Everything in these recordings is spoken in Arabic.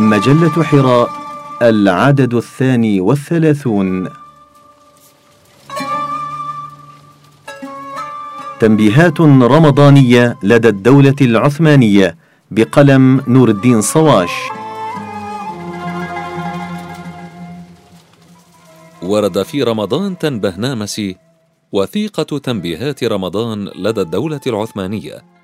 مجلة حراء العدد الثاني والثلاثون. تنبيهات رمضانية لدى الدولة العثمانية بقلم نور الدين صواش. ورد في رمضان تنبه نامسي وثيقة تنبيهات رمضان لدى الدولة العثمانية.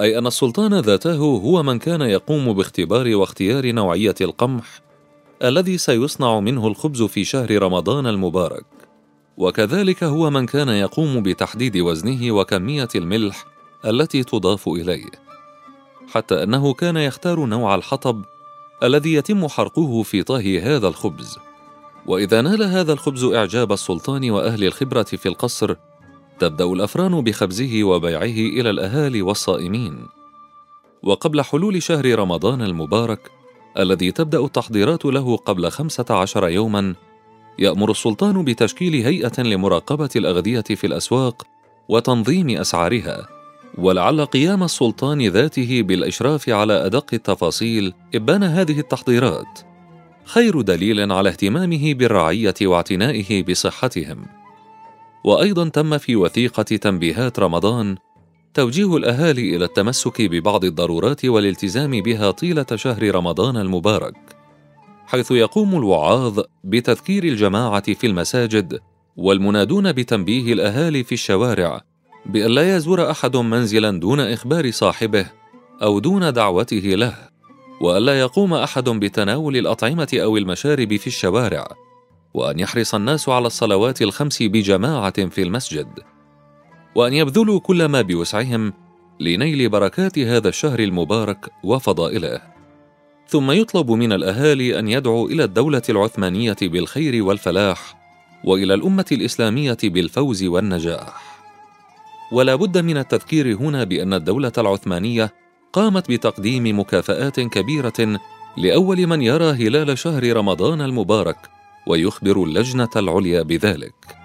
أي أن السلطان ذاته هو من كان يقوم باختبار واختيار نوعية القمح الذي سيصنع منه الخبز في شهر رمضان المبارك. وكذلك هو من كان يقوم بتحديد وزنه وكمية الملح التي تضاف إليه حتى أنه كان يختار نوع الحطب الذي يتم حرقه في طهي هذا الخبز. وإذا نال هذا الخبز إعجاب السلطان وأهل الخبرة في القصر تبدأ الأفران بخبزه وبيعه إلى الأهالي والصائمين. وقبل حلول شهر رمضان المبارك الذي تبدأ التحضيرات له قبل خمسة عشر يوما يأمر السلطان بتشكيل هيئة لمراقبة الأغذية في الأسواق وتنظيم أسعارها ولعل قيام السلطان ذاته بالإشراف على أدق التفاصيل إبان هذه التحضيرات. خير دليل على اهتمامه بالرعية واعتنائه بصحتهم. وأيضا تم في وثيقة تنبيهات رمضان توجيه الأهالي إلى التمسك ببعض الضرورات والالتزام بها طيلة شهر رمضان المبارك حيث يقوم الوعاظ بتذكير الجماعة في المساجد والمنادون بتنبيه الأهالي في الشوارع بأن لا يزور أحد منزلا دون إخبار صاحبه أو دون دعوته له والا يقوم أحد بتناول الأطعمة أو المشارب في الشوارع. وأن يحرص الناس على الصلوات الخمس بجماعة في المسجد وأن يبذلوا كل ما بوسعهم لنيل بركات هذا الشهر المبارك وفضائله. ثم يطلب من الأهالي أن يدعوا إلى الدولة العثمانية بالخير والفلاح وإلى الأمة الإسلامية بالفوز والنجاح. ولا بد من التذكير هنا بأن الدولة العثمانية قامت بتقديم مكافآت كبيرة لأول من يرى هلال شهر رمضان المبارك ويخبر اللجنة العليا بذلك.